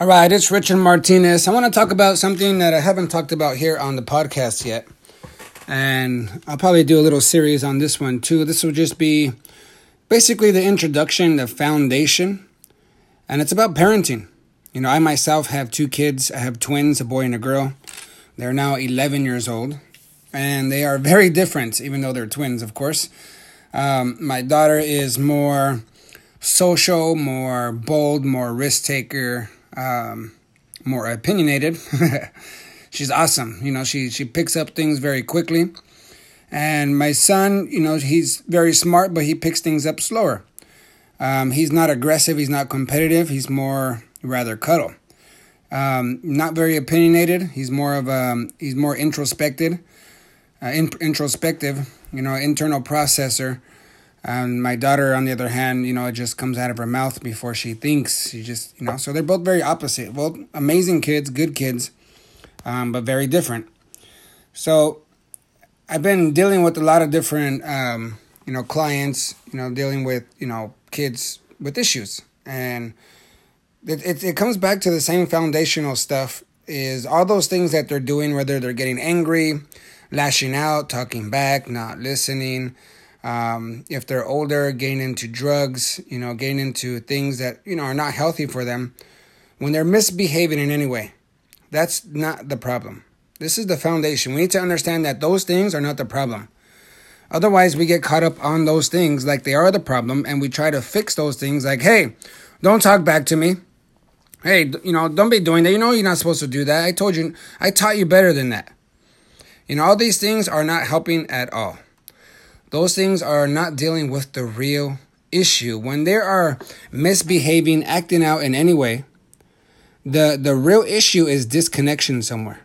All right, it's Richard Martinez. I want to talk about something that I haven't talked about here on the podcast yet. And I'll probably do a little series on this one too. This will just be basically the introduction, the foundation, and it's about parenting. You know, I myself have two kids. I have twins, a boy and a girl. They're now 11 years old, and they are very different, even though they're twins, of course. Um, my daughter is more social, more bold, more risk taker, um, more opinionated. She's awesome. You know, she she picks up things very quickly. And my son, you know, he's very smart, but he picks things up slower. Um, he's not aggressive. He's not competitive. He's more rather cuddle. Um, not very opinionated. He's more of a he's more introspected, uh, in, introspective. You know, internal processor. And my daughter, on the other hand, you know, it just comes out of her mouth before she thinks. She just, you know, so they're both very opposite. Both amazing kids, good kids, um, but very different. So I've been dealing with a lot of different, um, you know, clients, you know, dealing with, you know, kids with issues. And it, it, it comes back to the same foundational stuff is all those things that they're doing, whether they're getting angry, lashing out, talking back, not listening, um, if they're older, getting into drugs, you know, getting into things that, you know, are not healthy for them, when they're misbehaving in any way, that's not the problem. This is the foundation. We need to understand that those things are not the problem. Otherwise, we get caught up on those things like they are the problem, and we try to fix those things like, hey, don't talk back to me. Hey, you know, don't be doing that. You know, you're not supposed to do that. I told you, I taught you better than that. You know, all these things are not helping at all. Those things are not dealing with the real issue. When they are misbehaving, acting out in any way, the, the real issue is disconnection somewhere.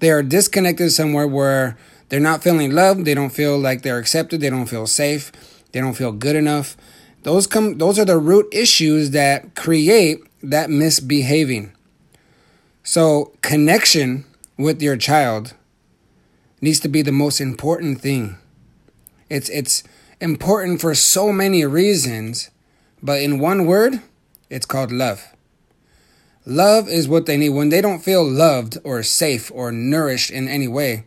They are disconnected somewhere where they're not feeling loved, they don't feel like they're accepted, they don't feel safe, they don't feel good enough. Those come those are the root issues that create that misbehaving. So, connection with your child needs to be the most important thing it's it's important for so many reasons, but in one word, it's called love. Love is what they need when they don't feel loved or safe or nourished in any way.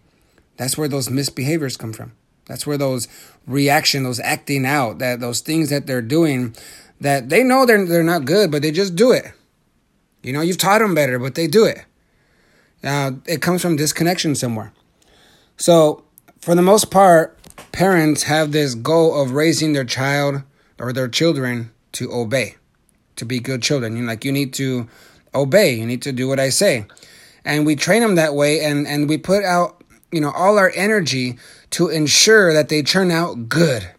That's where those misbehaviors come from. That's where those reaction, those acting out, that those things that they're doing that they know they're they're not good, but they just do it. You know, you've taught them better, but they do it. Uh, it comes from disconnection somewhere. So, for the most part, parents have this goal of raising their child or their children to obey, to be good children. You like you need to obey, you need to do what I say. And we train them that way and and we put out, you know, all our energy to ensure that they turn out good.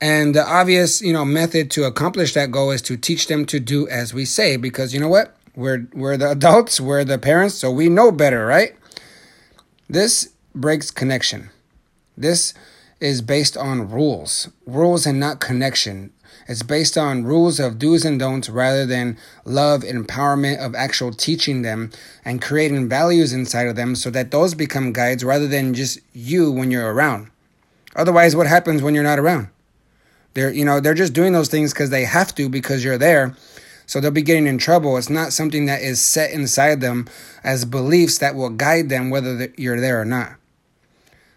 And the obvious, you know, method to accomplish that goal is to teach them to do as we say because you know what? We're we're the adults, we're the parents, so we know better, right? This breaks connection. This is based on rules, rules and not connection. It's based on rules of do's and don'ts rather than love, empowerment of actual teaching them and creating values inside of them so that those become guides rather than just you when you're around. Otherwise, what happens when you're not around? They're, you know, they're just doing those things because they have to because you're there. So they'll be getting in trouble. It's not something that is set inside them as beliefs that will guide them whether you're there or not.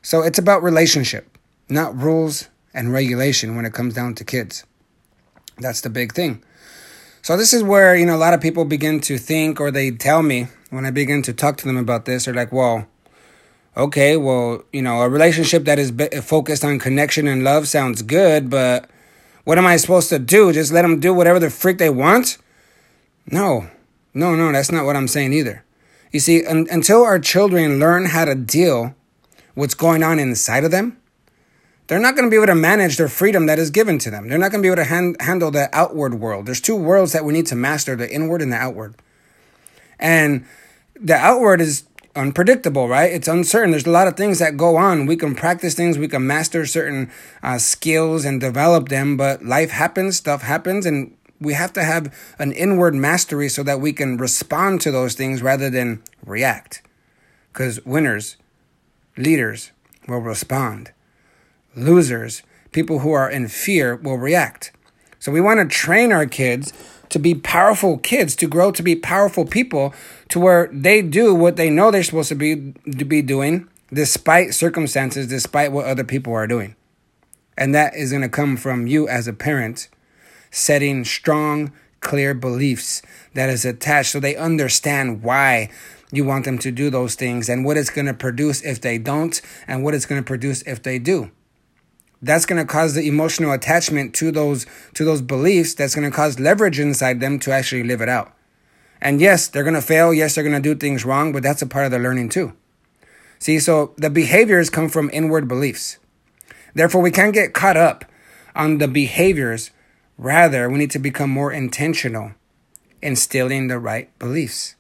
So it's about relationship, not rules and regulation when it comes down to kids. That's the big thing. So this is where, you know, a lot of people begin to think or they tell me when I begin to talk to them about this, they're like, well, okay, well, you know, a relationship that is focused on connection and love sounds good, but what am I supposed to do? Just let them do whatever the freak they want? No, no, no, that's not what I'm saying either. You see, un- until our children learn how to deal what's going on inside of them, they're not going to be able to manage their freedom that is given to them. They're not going to be able to hand, handle the outward world. There's two worlds that we need to master the inward and the outward. And the outward is unpredictable, right? It's uncertain. There's a lot of things that go on. We can practice things, we can master certain uh, skills and develop them, but life happens, stuff happens, and we have to have an inward mastery so that we can respond to those things rather than react. Because winners leaders will respond. Losers, people who are in fear, will react. So we want to train our kids to be powerful kids, to grow to be powerful people, to where they do what they know they're supposed to be to be doing, despite circumstances, despite what other people are doing. And that is going to come from you as a parent setting strong, clear beliefs that is attached so they understand why you want them to do those things and what it's going to produce if they don't and what it's going to produce if they do. That's going to cause the emotional attachment to those to those beliefs that's going to cause leverage inside them to actually live it out. And yes they're going to fail yes they're going to do things wrong but that's a part of the learning too. See so the behaviors come from inward beliefs. Therefore we can't get caught up on the behaviors rather we need to become more intentional instilling the right beliefs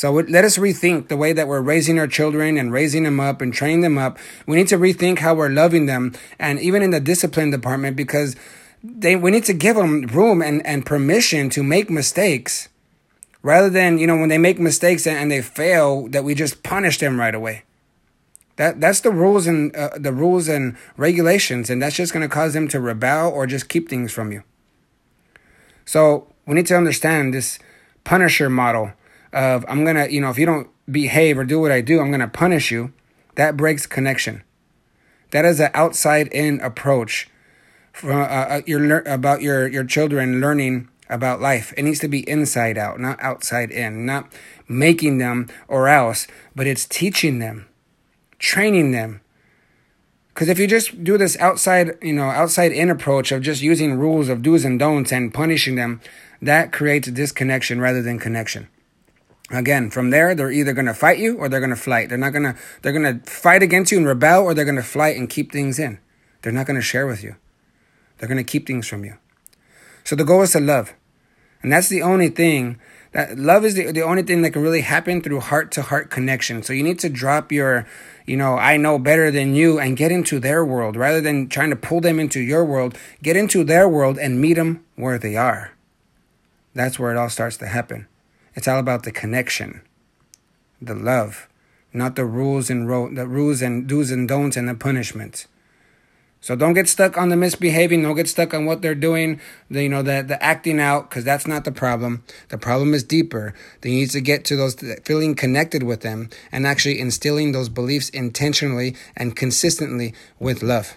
so let us rethink the way that we're raising our children and raising them up and training them up. We need to rethink how we're loving them and even in the discipline department because they we need to give them room and, and permission to make mistakes rather than, you know, when they make mistakes and, and they fail that we just punish them right away. That that's the rules and uh, the rules and regulations and that's just going to cause them to rebel or just keep things from you. So, we need to understand this punisher model of I'm gonna, you know, if you don't behave or do what I do, I'm gonna punish you. That breaks connection. That is an outside in approach from uh, uh, your about your your children learning about life. It needs to be inside out, not outside in, not making them or else, but it's teaching them, training them. Because if you just do this outside, you know, outside in approach of just using rules of do's and don'ts and punishing them, that creates disconnection rather than connection. Again, from there, they're either going to fight you or they're going to flight. They're not going to, they're going to fight against you and rebel or they're going to flight and keep things in. They're not going to share with you. They're going to keep things from you. So the goal is to love. And that's the only thing that love is the, the only thing that can really happen through heart to heart connection. So you need to drop your, you know, I know better than you and get into their world rather than trying to pull them into your world. Get into their world and meet them where they are. That's where it all starts to happen. It's all about the connection, the love, not the rules and ro- the rules and do's and don'ts and the punishments. So don't get stuck on the misbehaving. Don't get stuck on what they're doing. The, you know the the acting out because that's not the problem. The problem is deeper. They need to get to those feeling connected with them and actually instilling those beliefs intentionally and consistently with love.